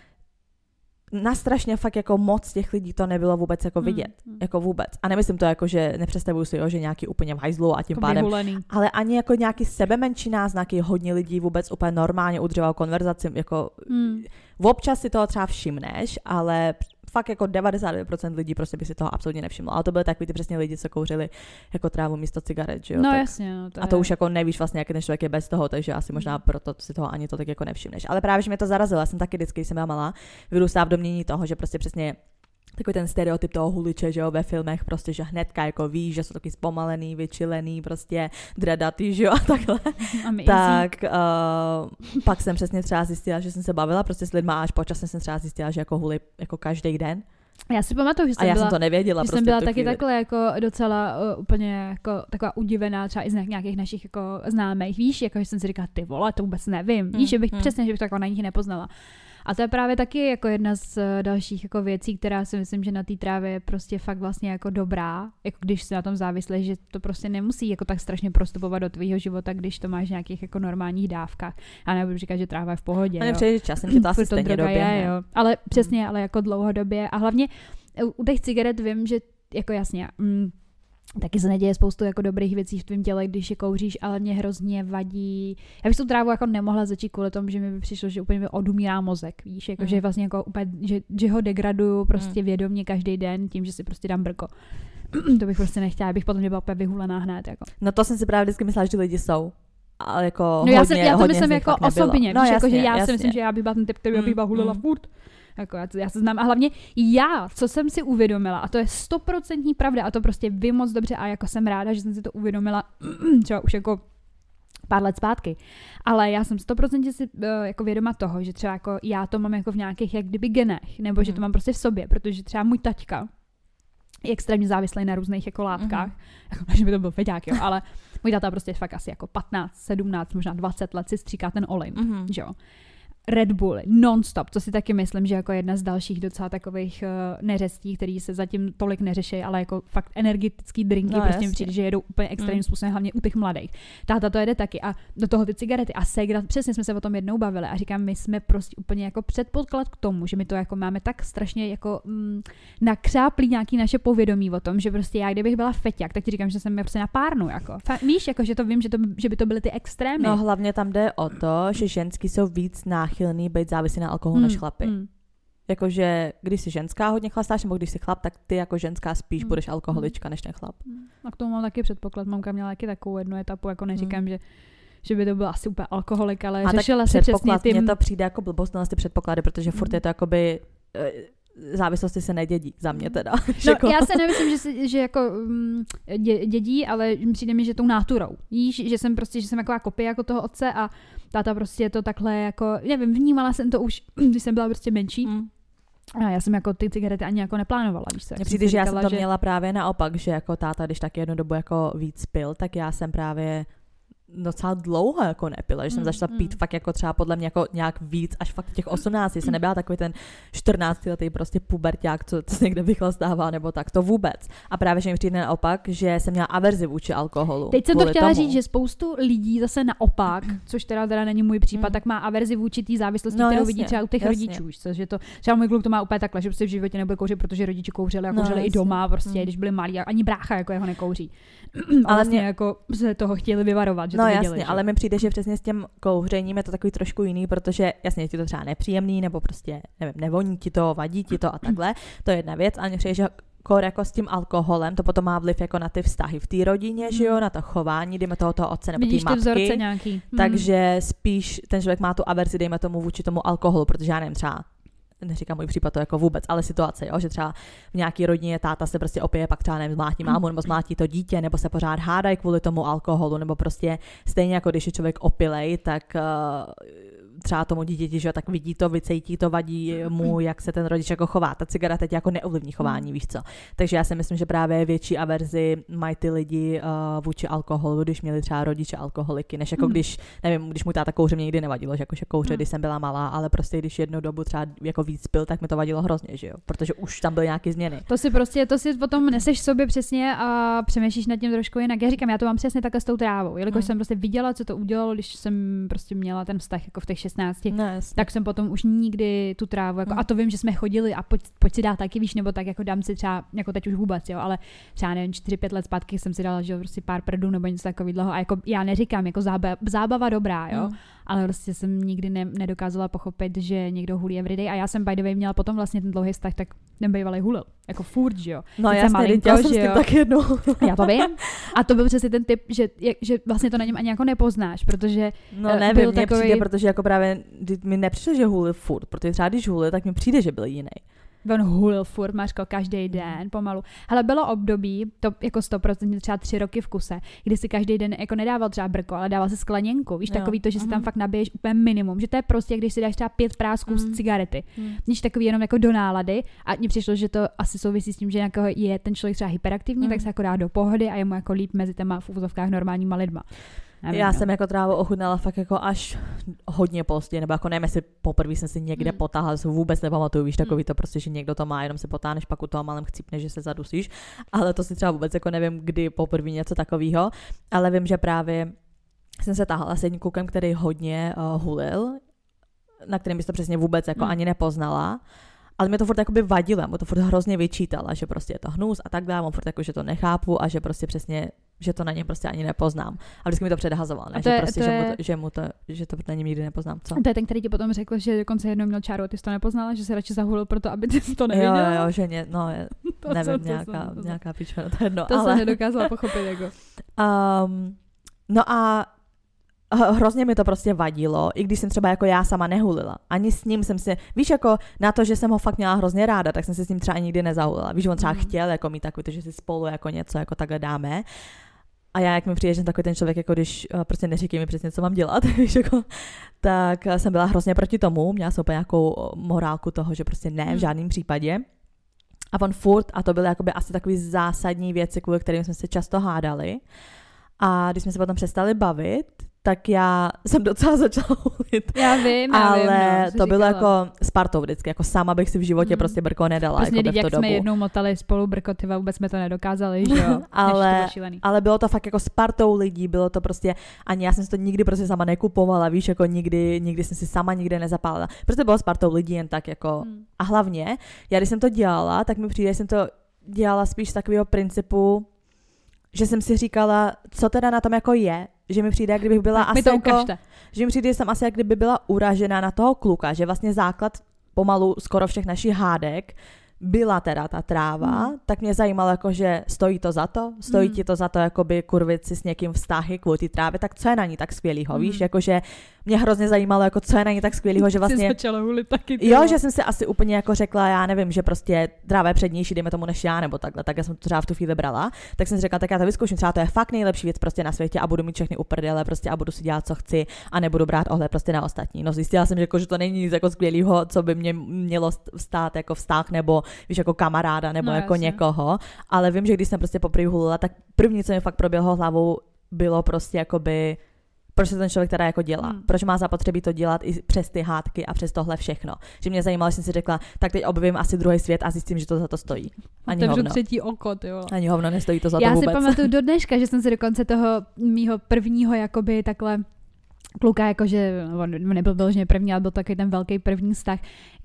na strašně fakt jako moc těch lidí to nebylo vůbec jako vidět. Mm. Jako vůbec. A nemyslím to jako, že nepředstavuju si, jo, že nějaký úplně v hajzlu a tím Jako pádem vyhulený. ale ani jako nějaký sebemenší náznaky hodně lidí vůbec úplně normálně udržoval konverzaci, jako Mm. občas si toho třeba všimneš, ale fakt jako 99% lidí prostě by si toho absolutně nevšimlo. Ale to byly takový ty přesně lidi, co kouřili jako trávu místo cigaret, že jo? No tak, jasně, no, to a to je... už jako nevíš vlastně, jak ten člověk je bez toho, takže asi možná proto si toho ani to tak jako nevšimneš. Ale právě, že mě to zarazilo, já jsem taky vždycky, když jsem byla malá, vyrůstá v domění toho, že prostě přesně takový ten stereotyp toho huliče, že jo, ve filmech, prostě, že hnedka jako víš, že jsou taky zpomalený, vyčilený, prostě dredatý, že jo, a takhle. <laughs> Amazing. Tak uh, pak jsem přesně třeba zjistila, že jsem se bavila prostě s lidma a až počasem jsem třeba zjistila, že jako huli jako každý den. Já si pamatuju, že A jsem já byla... jsem to nevěděla. Že prostě jsem byla taky chvíli. takhle jako docela uh, úplně jako taková udivená třeba i z nějakých našich jako známých, víš, jako že jsem si říkala, ty vole, to vůbec nevím, víš, Hmm, že bych hmm. přesně, že bych to jako na nich nepoznala. A to je právě taky jako jedna z uh, dalších jako věcí, která si myslím, že na té trávě je prostě fakt vlastně jako dobrá, jako když si na tom závisleš, že to prostě nemusí jako tak strašně prostupovat do tvýho života, když to máš v nějakých jako normálních dávkách. A nebudu říkat, že tráva je v pohodě. A jo. nepřeji, že časem tě to asi stejně droga doběhne. je, jo. Ale přesně, ale jako dlouhodobě. A hlavně u- u těch cigaret vím, že jako jasně, mm, taky se neděje spoustu jako dobrých věcí v tvém těle, když je kouříš, ale mě hrozně vadí. Já bych tu trávu jako nemohla začít kvůli tomu, že mi by přišlo, že úplně mi odumírá mozek, víš, jako Mm. že vlastně jako úplně, že, že ho degraduju prostě vědomě každý den tím, že si prostě dám brko. <clears throat> to bych prostě nechtěla, bych potom byla úplně vyhulená hned. Jako. No to jsem si právě vždycky myslela, že ty lidi jsou. Ale jako No já, hodně, jsem, já to myslím jako osobně, no, víš, jasně, jako, že já jasně. si myslím, že já bych byla ten typ, který by Mm, byla hulela mm. furt. Jako já, já se znám a hlavně já, co jsem si uvědomila, a to je stoprocentní pravda a to prostě vím moc dobře a jako jsem ráda, že jsem si to uvědomila <clears throat> třeba už jako pár let zpátky. Ale já jsem 100% si uh, jako vědoma toho, že třeba jako já to mám jako v nějakých jak kdyby genech, nebo mm. že to mhm. mám prostě v sobě, protože třeba můj taťka je extrémně závislý na různých jako látkách. Mm. Jako, <laughs> že by to byl feďák, jo, ale můj táta prostě fakt asi jako 15, 17, možná 20 let si stříká ten olej, mm. že jo. Red Bull non-stop, to si taky myslím, že jako jedna z dalších docela takových uh, neřestí, který se zatím tolik neřeší, ale jako fakt energetický drinky, no, prostě přijde, že jedou úplně extrémním mm. způsobem, hlavně u těch mladých. Táta to jede taky a do toho ty cigarety a segra, přesně jsme se o tom jednou bavili a říkám, my jsme prostě úplně jako předpoklad k tomu, že my to jako máme tak strašně jako mm, nakřáplí nějaký naše povědomí o tom, že prostě já kdybych byla feťák, tak ti říkám, že jsem prostě na párnu, jako. Víš, jako, že to vím, že, to, že by to byly ty extrémy. No hlavně tam jde o to, že ženský jsou víc náchylní náchylný být závislý na alkoholu hmm. než chlapy. Hmm. Jakože když jsi ženská hodně chlastáš, nebo když jsi chlap, tak ty jako ženská spíš hmm. budeš alkoholička než ten chlap. Hmm. A k tomu mám taky předpoklad. Mamka měla taky takovou jednu etapu, jako neříkám, hmm. že že by to byl asi úplně alkoholik, ale a řešila se přesně tím. Mně to přijde jako blbost na ty předpoklady, protože furt je to jakoby eh, závislosti se nedědí, za mě teda. No, <laughs> jako... já se nemyslím, že, se, že jako dě, dědí, ale přijde mi, že tou náturou. Víš, že jsem prostě, že jsem jako kopie jako toho otce a táta prostě to takhle jako, nevím, vnímala jsem to už, <clears throat> když jsem byla prostě menší. Mm. A já jsem jako ty cigarety ani jako neplánovala, víš co? Mně přijde, že já jsem to že... měla právě naopak, že jako táta, když tak jednu dobu jako víc pil, tak já jsem právě docela dlouho jako nepila, že jsem mm, začala pít mm. fakt jako třeba podle mě jako nějak víc, až fakt těch 18, jsem nebyla takový ten 14 letý prostě puberták, co, co se někde vychlastává nebo tak, to vůbec. A právě, že mi přijde naopak, že jsem měla averzi vůči alkoholu. Teď jsem to chtěla tomu. říct, že spoustu lidí zase naopak, což teda, teda není můj případ, mm. tak má averzi vůči té závislosti, no, kterou jasně, vidí třeba u těch jasně. rodičů, což je to, třeba můj kluk to má úplně takhle, že prostě v životě nebude kouřit, protože rodiči kouřili a no, kouřili no, i doma, prostě, mm. když byli malí, ani brácha jako jeho nekouří. <clears throat> ale vlastně mě... jako se toho chtěli vyvarovat, že no, to jasně, viděli, ale mi přijde, že přesně s tím kouřením je to takový trošku jiný, protože jasně je ti to třeba nepříjemný, nebo prostě, nevím, nevoní ti to, vadí ti to a takhle, to je jedna věc, ale mi přijde, že kor jako s tím alkoholem, to potom má vliv jako na ty vztahy v té rodině, že jo, hmm. na to chování, dejme toho toho otce nebo té matky. vzorce nějaký. Hmm. Takže spíš ten člověk má tu averzi, dejme tomu vůči tomu alkoholu, protože já nevím, třeba neříkám můj případ to jako vůbec, ale situace, jo, že třeba v nějaký rodině táta se prostě opije, pak třeba nevím, zmlátí mámu nebo zmlátí to dítě, nebo se pořád hádají kvůli tomu alkoholu, nebo prostě stejně jako když je člověk opilej, tak uh, třeba tomu dítěti, že tak vidí to, vycejtí to, vadí mu, jak se ten rodič jako chová. Ta cigareta teď jako neovlivní chování, víš co. Takže já si myslím, že právě větší averzi mají ty lidi uh, vůči alkoholu, když měli třeba rodiče alkoholiky, než jako hmm. když, nevím, když můj táta kouře mě nikdy nevadilo, že jakože kouře, hmm. když jsem byla malá, ale prostě když jednu dobu třeba jako víc pil, tak mi to vadilo hrozně, že jo, protože už tam byly nějaké změny. To si prostě, to si potom neseš sobě přesně a přemýšlíš nad tím trošku jinak. Já říkám, já to mám přesně takhle s tou trávou, jelikož hmm. jsem prostě viděla, co to udělalo, když jsem prostě měla ten vztah jako v těch 16, no, tak jsem potom už nikdy tu trávu, jako, hmm. a to vím, že jsme chodili a pojď, pojď si dát taky, víš, nebo tak jako dám si třeba, jako teď už vůbec, jo, ale třeba nevím, 4-5 let zpátky jsem si dala, že prostě pár prdů nebo něco takového a jako já neříkám, jako zábava, zábava dobrá, jo, hmm ale prostě jsem nikdy ne, nedokázala pochopit, že někdo hulí everyday a já jsem by the way měla potom vlastně ten dlouhý vztah, tak ten bývalý hulil. Jako furt, že jo. No já malinko, já jsem že jo. tak jednou. já to vím. A to byl přesně ten typ, že, že vlastně to na něm ani jako nepoznáš, protože No uh, nevím, byl takový... přijde, protože jako právě mi nepřišlo, že hulil furt, protože třeba když hulil, tak mi přijde, že byl jiný on hulil furt Mařko každý den pomalu. Ale bylo období, to jako 100% třeba tři roky v kuse, kdy si každý den jako nedával třeba brko, ale dával si skleněnku. Víš, jo. takový to, že si tam fakt nabiješ úplně minimum. Že to je prostě, když si dáš třeba pět prásků mm. z cigarety. Mm. Níž takový jenom jako do nálady. A mně přišlo, že to asi souvisí s tím, že jako je ten člověk třeba hyperaktivní, mm. tak se jako dá do pohody a je mu jako líp mezi těma v úvozovkách normálníma lidma. Já jsem jako trávu ochutnala fakt jako až hodně pozdě, nebo jako nevím, jestli poprvé jsem si někde mm. potáhla, to vůbec nepamatuju, víš, takový mm. to prostě, že někdo to má, jenom se potáhneš, pak u toho malém chcípne, že se zadusíš, ale to si třeba vůbec jako nevím, kdy poprvé něco takového, ale vím, že právě jsem se táhla s jedním klukem, který hodně uh, hulil, na kterém bys to přesně vůbec jako mm. ani nepoznala ale mě to furt jakoby vadilo, mu to furt hrozně vyčítala, že prostě je to hnus a tak dále, furt jako, že to nechápu a že prostě přesně že to na něm prostě ani nepoznám. A vždycky mi to předhazoval, ne? To je, že, prostě, to je... že, mu to, že, mu to, že to na něm nikdy nepoznám. Co? To je ten, který ti potom řekl, že dokonce jednou měl čáru a ty jsi to nepoznala, že se radši zahulil proto, aby ty to neviděl. Jo, jo, že ně, no, je, <laughs> to, nevím, co, nějaká, to, to, nějaká pičva, to jedno. To ale... jsem nedokázala <laughs> pochopit, jako. Um, no a hrozně mi to prostě vadilo, i když jsem třeba jako já sama nehulila. Ani s ním jsem si, víš, jako na to, že jsem ho fakt měla hrozně ráda, tak jsem si s ním třeba nikdy nezahulila. Víš, on třeba mm. chtěl jako mít takový to, že si spolu jako něco jako takhle dáme. A já, jak mi přijde, že jsem takový ten člověk, jako když uh, prostě neříkej mi přesně, co mám dělat, <laughs> víš, jako, tak jsem byla hrozně proti tomu, měla jsem úplně nějakou morálku toho, že prostě ne, v mhm. žádném případě. A on furt, a to byly jakoby asi takový zásadní věci, kvůli kterým jsme se často hádali. A když jsme se potom přestali bavit, tak já jsem docela začala <laughs> hulit. Já vím, já Ale vím, no, to bylo jako s partou vždycky, jako sama bych si v životě mm. prostě brko nedala. Prostě jako jak to jsme dobu. jednou motali spolu brkotiva, vůbec jsme to nedokázali, že jo? <laughs> ale, to ale bylo to fakt jako s partou lidí, bylo to prostě, ani já jsem si to nikdy prostě sama nekupovala, víš, jako nikdy, nikdy jsem si sama nikde nezapálila. Prostě bylo s partou lidí jen tak jako, mm. a hlavně, já když jsem to dělala, tak mi přijde, že jsem to dělala spíš z takového principu, že jsem si říkala, co teda na tom jako je, že mi přijde, jak kdybych byla tak asi to jako, ukažte. že mi přijde, že jsem asi jak kdyby byla uražená na toho kluka, že vlastně základ pomalu skoro všech našich hádek byla teda ta tráva, mm. tak mě zajímalo, jako, že stojí to za to, stojí mm. ti to za to, jakoby kurvit si s někým vztahy kvůli té trávě, tak co je na ní tak skvělýho, mm. víš, jakože mě hrozně zajímalo, jako co je na ní tak skvělýho, že vlastně... hulit taky. Jo, že jsem si asi úplně jako řekla, já nevím, že prostě tráva je přednější, dejme tomu, než já, nebo takhle, tak já jsem to třeba v tu chvíli brala, tak jsem si řekla, tak já to vyzkouším, třeba to je fakt nejlepší věc prostě na světě a budu mít všechny uprdele prostě a budu si dělat, co chci a nebudu brát ohled prostě na ostatní. No zjistila jsem, že, jako, že to není nic jako skvělého, co by mě mělo stát jako vztah nebo víš, jako kamaráda nebo no, jako jasně. někoho, ale vím, že když jsem prostě poprvé hulila, tak první, co mi fakt proběhlo hlavou, bylo prostě jakoby proč se ten člověk teda jako dělá, hmm. proč má zapotřebí to dělat i přes ty hádky a přes tohle všechno. Že mě zajímalo, že jsem si řekla, tak teď objevím asi druhý svět a zjistím, že to za to stojí. Ani Otevřu hovno. třetí oko, jo. Ani hovno nestojí to za Já to vůbec. Já si pamatuju do <laughs> dneška, že jsem si do konce toho mýho prvního jakoby takhle kluka, jakože on nebyl vyloženě první, ale byl taky ten velký první vztah,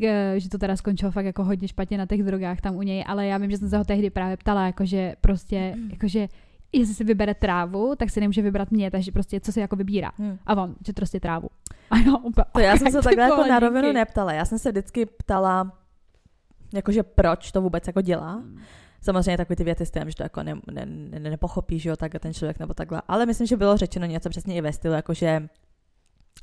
eh, že to teda skončilo fakt jako hodně špatně na těch drogách tam u něj, ale já vím, že jsem se ho tehdy právě ptala, jakože prostě, jakože jestli si vybere trávu, tak si nemůže vybrat mě, takže prostě co si jako vybírá. Hmm. A on, že prostě trávu. A jo, úplně, to já jsem <laughs> se takhle jako na rovinu neptala. Já jsem se vždycky ptala, jakože proč to vůbec jako dělá. Hmm. Samozřejmě takový ty věty s tím, že to jako ne, ne, ne, nepochopí, že jo, tak ten člověk nebo takhle. Ale myslím, že bylo řečeno něco přesně i ve stylu, jakože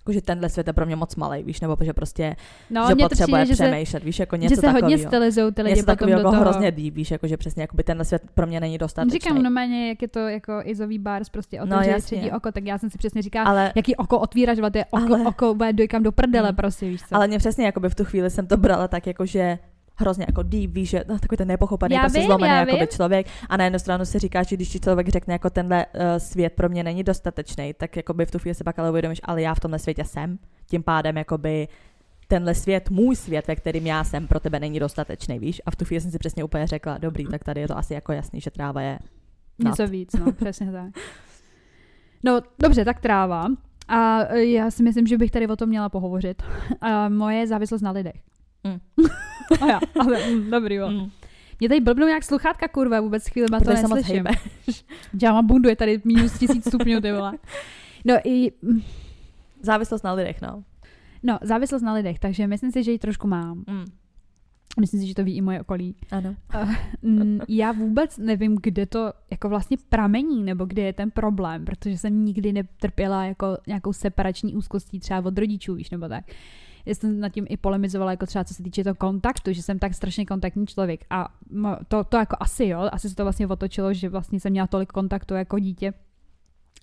jako, že tenhle svět je pro mě moc malý, víš, nebo že prostě, no, že potřebuje přijde, přemýšlet, že víš, jako něco Že se takovýho. hodně stylizují ty lidi něco potom do toho. hrozně líbí, víš, jako, že přesně jakoby tenhle svět pro mě není dostatečný. Říkám normálně, jak je to jako izový bars, prostě otevřeli no, třetí oko, tak já jsem si přesně říkala, ale, jaký oko otvíráš, to je oko, ale, oko, bude do prdele, hmm. prostě, víš co. Ale mě přesně jakoby v tu chvíli jsem to brala tak, jako že hrozně jako deep, víš, že no, takový ten nepochopený, já prostě vím, zlomený jako člověk. A na jednu stranu si říkáš, že když ti člověk řekne, jako tenhle uh, svět pro mě není dostatečný, tak jako by v tu chvíli se pak ale uvědomíš, ale já v tomhle světě jsem. Tím pádem jakoby tenhle svět, můj svět, ve kterým já jsem, pro tebe není dostatečný, víš? A v tu chvíli jsem si přesně úplně řekla, dobrý, tak tady je to asi jako jasný, že tráva je nad. Něco víc, no, přesně tak. No, dobře, tak tráva. A e, já si myslím, že bych tady o tom měla pohovořit. A moje závislost na lidech. Mm. <laughs> a já, ale mm, dobrý, jo. Mm. Mě tady blbnou jak sluchátka, kurva, vůbec chvíli to neslyším. <laughs> Já mám bundu, je tady minus tisíc stupňů, ty vole. No i... Mm. Závislost na lidech, no. No, závislost na lidech, takže myslím si, že ji trošku mám. Mm. Myslím si, že to ví i moje okolí. Ano. Uh, já vůbec nevím, kde to jako vlastně pramení, nebo kde je ten problém, protože jsem nikdy netrpěla jako nějakou separační úzkostí třeba od rodičů, víš, nebo tak. Já jsem nad tím i polemizovala, jako třeba co se týče toho kontaktu, že jsem tak strašně kontaktní člověk. A to, to jako asi jo, asi se to vlastně otočilo, že vlastně jsem měla tolik kontaktu jako dítě,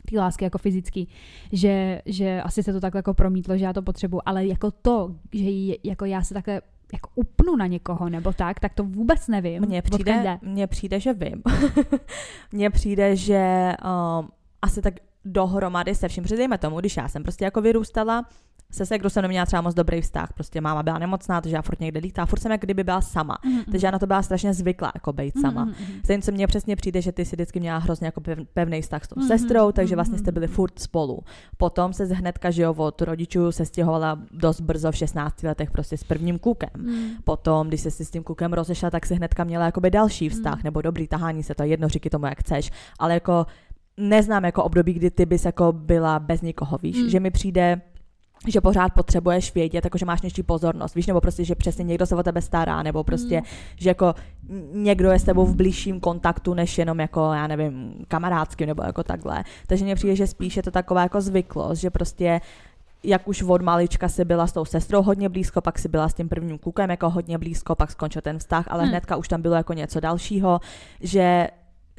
ty lásky jako fyzický, že, že asi se to takhle jako promítlo, že já to potřebuji, ale jako to, že jako já se takhle jako upnu na někoho nebo tak, tak to vůbec nevím. Mně přijde, mně přijde že vím. <laughs> Mně přijde, že um, asi tak dohromady se vším. Protože tomu, když já jsem prostě jako vyrůstala, se segrou jsem neměla třeba moc dobrý vztah. Prostě máma byla nemocná, takže já furt někde lítá, furt jsem jak kdyby byla sama. Mm-hmm. Takže já na to byla strašně zvyklá, jako být sama. Mm-hmm. Zatímco mně přesně přijde, že ty si vždycky měla hrozně jako pevný vztah s tou mm-hmm. sestrou, takže vlastně jste byli furt spolu. Potom se hnedka, že jo, od rodičů se stěhovala dost brzo v 16 letech prostě s prvním klukem. Mm. Potom, když se si s tím klukem rozešla, tak si hnedka měla jakoby další vztah, mm. nebo dobrý tahání se to jedno, říky tomu, jak chceš. Ale jako neznám jako období, kdy ty bys jako byla bez nikoho, víš, mm. že mi přijde, že pořád potřebuješ vědět, jako že máš něčí pozornost, víš, nebo prostě, že přesně někdo se o tebe stará, nebo prostě, mm. že jako někdo je s tebou v blížším kontaktu, než jenom jako, já nevím, kamarádským, nebo jako takhle. Takže mně přijde, že spíš je to taková jako zvyklost, že prostě jak už od malička si byla s tou sestrou hodně blízko, pak si byla s tím prvním klukem jako hodně blízko, pak skončil ten vztah, ale hmm. hnedka už tam bylo jako něco dalšího, že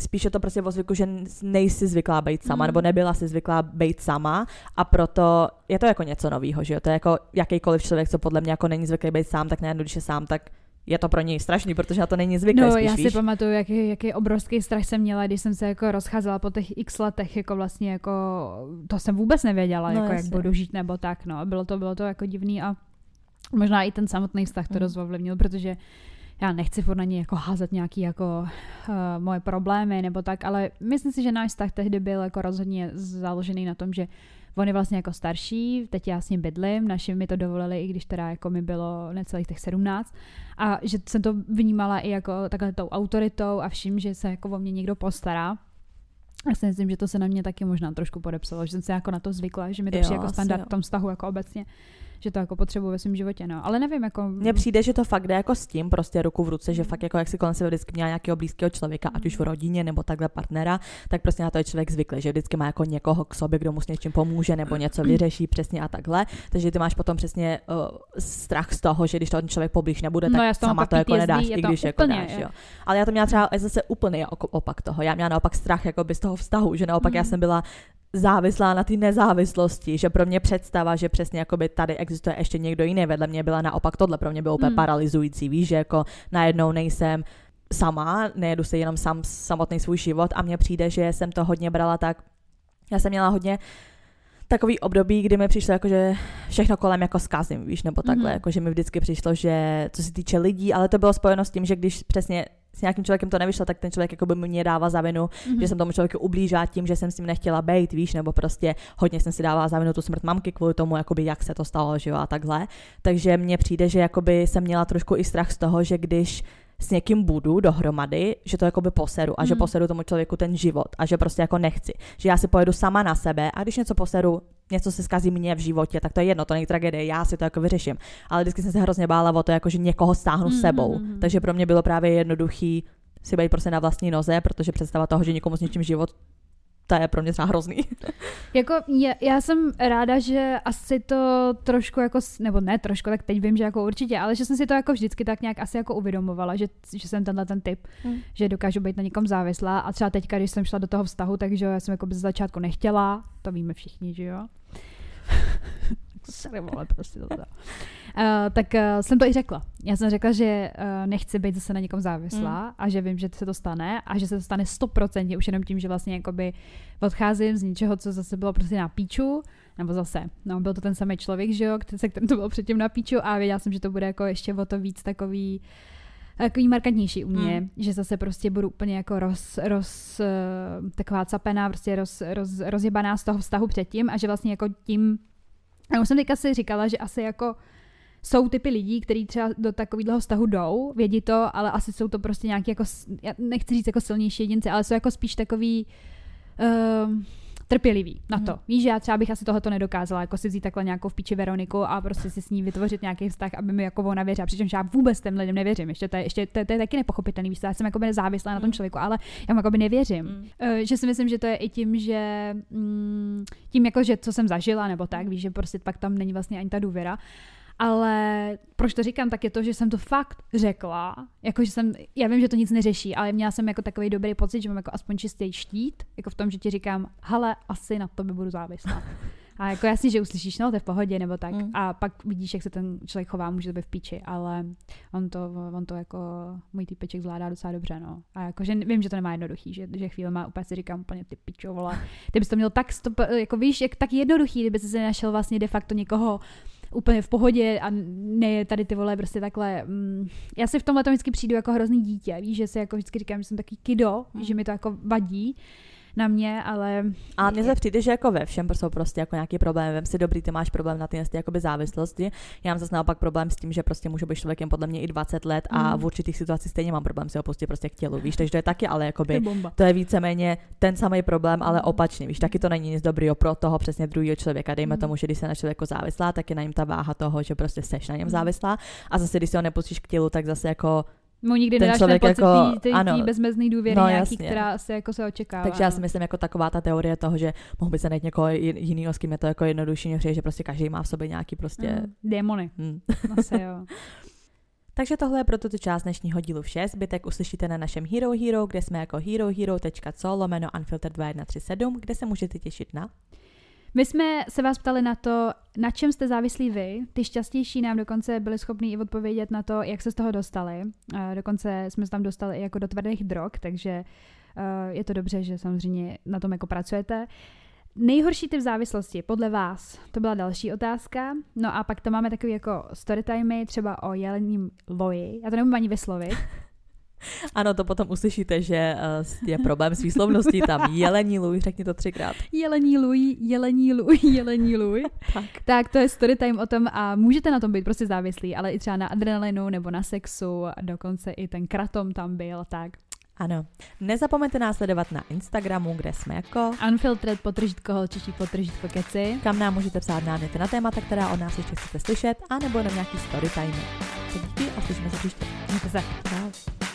spíš je to prostě o zvyku, že nejsi zvyklá být sama, mm. nebo nebyla si zvyklá být sama a proto je to jako něco nového, že jo, to je jako jakýkoliv člověk, co podle mě jako není zvyklý být sám, tak najednou, když je sám, tak je to pro něj strašný, protože na to není zvyklý. No, spíš, já si víš? pamatuju, jaký, jaký obrovský strach jsem měla, když jsem se jako rozcházela po těch x letech, jako vlastně jako, to jsem vůbec nevěděla, no, jako jak budu žít nebo tak, no. Bylo to, bylo to jako divný a možná i ten samotný vztah to mm. dost ovlivnil, protože já nechci furt na ní jako házet nějaký jako uh, moje problémy nebo tak, ale myslím si, že náš vztah tehdy byl jako rozhodně založený na tom, že on je vlastně jako starší, teď já s ním bydlím, naši mi to dovolili, i když teda jako mi bylo necelých těch 17 a že jsem to vnímala i jako takhle tou autoritou a vším, že se jako o mě někdo postará. Já si myslím, že to se na mě taky možná trošku podepsalo, že jsem se jako na to zvykla, že mi to přijde jako standard v tom vztahu jako obecně že to jako potřebuji ve svém životě, no. Ale nevím, jako... Mně přijde, že to fakt jde jako s tím, prostě ruku v ruce, že fakt jako jak si kolem sebe vždycky měla nějakého blízkého člověka, ať už v rodině nebo takhle partnera, tak prostě na to je člověk zvyklý, že vždycky má jako někoho k sobě, kdo mu s něčím pomůže nebo něco vyřeší přesně a takhle. Takže ty máš potom přesně uh, strach z toho, že když to ten člověk poblíž nebude, no, tak no, sama to jako jezdí, nedáš, i když jako dáš, jo. Ale já to měla třeba zase úplně opak toho. Já měla naopak strach jako z toho vztahu, že naopak mm. já jsem byla závislá na té nezávislosti, že pro mě představa, že přesně jakoby tady existuje ještě někdo jiný vedle mě byla naopak tohle, pro mě bylo úplně mm. paralyzující, víš, že jako najednou nejsem sama, nejedu si jenom sam samotný svůj život a mně přijde, že jsem to hodně brala tak, já jsem měla hodně takový období, kdy mi přišlo jako, že všechno kolem jako zkazím, víš, nebo takhle, mm-hmm. jako, že mi vždycky přišlo, že co se týče lidí, ale to bylo spojeno s tím, že když přesně s nějakým člověkem to nevyšlo, tak ten člověk jako by mě dává za vinu, mm-hmm. že jsem tomu člověku ublížila tím, že jsem s ním nechtěla být, víš, nebo prostě hodně jsem si dávala za vinu tu smrt mamky kvůli tomu, jakoby jak se to stalo, že jo, a takhle. Takže mně přijde, že jakoby jsem měla trošku i strach z toho, že když s někým budu dohromady, že to jakoby poseru a mm. že poseru tomu člověku ten život a že prostě jako nechci. Že já si pojedu sama na sebe a když něco poseru, něco se zkazí mně v životě, tak to je jedno, to není tragédie, já si to jako vyřeším. Ale vždycky jsem se hrozně bála o to, jako že někoho stáhnu mm, sebou. Mm, mm. Takže pro mě bylo právě jednoduchý si být prostě na vlastní noze, protože představa toho, že někomu s něčím život to je pro mě třeba hrozný. <laughs> jako já, já jsem ráda, že asi to trošku jako, nebo ne trošku, tak teď vím, že jako určitě, ale že jsem si to jako vždycky tak nějak asi jako uvědomovala, že, že jsem tenhle ten typ, hmm. že dokážu být na někom závislá a třeba teďka, když jsem šla do toho vztahu, takže já jsem jako z začátku nechtěla, to víme všichni, že jo. Sorry, vole, prostě to. Uh, tak uh, jsem to i řekla. Já jsem řekla, že uh, nechci být zase na někom závislá mm. a že vím, že se to stane a že se to stane stoprocentně už jenom tím, že vlastně jakoby odcházím z něčeho, co zase bylo prostě na píču, nebo zase, no byl to ten samý člověk, že jo, se kterým to bylo předtím na píču a věděla jsem, že to bude jako ještě o to víc takový takový markantnější u mě, mm. že zase prostě budu úplně jako roz, roz taková capená, prostě roz, roz, rozjebaná z toho vztahu předtím a že vlastně jako tím a už jsem teďka si říkala, že asi jako jsou typy lidí, kteří třeba do takového vztahu jdou, vědí to, ale asi jsou to prostě nějaký jako, já nechci říct jako silnější jedinci, ale jsou jako spíš takový uh, trpělivý na to. Mm. Víš, že já třeba bych asi tohoto nedokázala, jako si vzít takhle nějakou v píči Veroniku a prostě si s ní vytvořit nějaký vztah, aby mi jako ona věřila. Přičemž já vůbec těm lidem nevěřím. Ještě to je, ještě, to, je, to je taky nepochopitelný, víš, já jsem jako závislá na tom mm. člověku, ale já mu jako nevěřím. Mm. Uh, že si myslím, že to je i tím, že mm, tím jako, že co jsem zažila, nebo tak, víš, že prostě pak tam není vlastně ani ta důvěra. Ale proč to říkám, tak je to, že jsem to fakt řekla, jako že jsem, já vím, že to nic neřeší, ale měla jsem jako takový dobrý pocit, že mám jako aspoň čistý štít, jako v tom, že ti říkám, hele, asi na by budu závislá. A jako jasně, že uslyšíš, no to je v pohodě, nebo tak. Mm. A pak vidíš, jak se ten člověk chová, může to být v píči, ale on to, on to jako můj týpeček zvládá docela dobře, no. A jako, že vím, že to nemá jednoduchý, že, že chvíli má úplně si říkám úplně ty pičo, vole. Ty bys to měl tak, stop, jako víš, jak tak jednoduchý, kdyby si našel vlastně de facto někoho, úplně v pohodě a ne tady ty vole prostě takhle. Mm, já si v tomhle to vždycky přijdu jako hrozný dítě, víš, že si jako vždycky říkám, že jsem taky kido, hmm. že mi to jako vadí. Na mě, ale... A mně se přijde, že jako ve všem jsou prostě jako nějaký problém. Vem si dobrý, ty máš problém na ty jakoby závislosti. Já mám zase naopak problém s tím, že prostě můžu být člověkem podle mě i 20 let a mm. v určitých situacích stejně mám problém si ho pustit prostě k tělu, víš, takže to je taky, ale jakoby, je bomba. to je víceméně ten samý problém, ale opačně, víš, taky to není nic dobrýho pro toho přesně druhého člověka. Dejme mm. tomu, že když se na člověku závislá, tak je na něm ta váha toho, že prostě seš na něm mm. závislá a zase když si ho nepustíš k tělu, tak zase jako Mu nikdy ten nedáš ten pocit jako, tý, tý, tý bezmezný důvěry no, nějaký, jasně. která se jako se očekává. Takže já si myslím jako taková ta teorie toho, že mohl by se najít někoho jiného, s kým je to jako jednodušší, že prostě každý má v sobě nějaký prostě... Mm, démony. Mm. <laughs> Asi jo. <laughs> Takže tohle je pro tuto část dnešního dílu vše. Zbytek uslyšíte na našem Hero Hero, kde jsme jako herohero.co lomeno unfiltered 2137, kde se můžete těšit na my jsme se vás ptali na to, na čem jste závislí vy. Ty šťastější nám dokonce byli schopni i odpovědět na to, jak se z toho dostali. Dokonce jsme se tam dostali i jako do tvrdých drog, takže eh, je to dobře, že samozřejmě na tom jako pracujete. Nejhorší typ závislosti podle vás? To byla další otázka. No a pak tam máme takový jako storytimey, třeba o jelením loji. Já to nemůžu ani vyslovit. <laughs> <laughs> Ano, to potom uslyšíte, že uh, je problém s výslovností tam. Jelení luj, řekni to třikrát. Jelení luj, jelení luj, <laughs> jelení luj. tak. tak to je story time o tom a můžete na tom být prostě závislí, ale i třeba na adrenalinu nebo na sexu, a dokonce i ten kratom tam byl, tak. Ano. Nezapomeňte nás sledovat na Instagramu, kde jsme jako Unfiltered potržitko holčičí potržitko keci. Kam nám můžete psát náměty na témata, která od nás ještě chcete slyšet, anebo na nějaký story time. Tak díky a slyšíme se příště. Mějte se. Čau.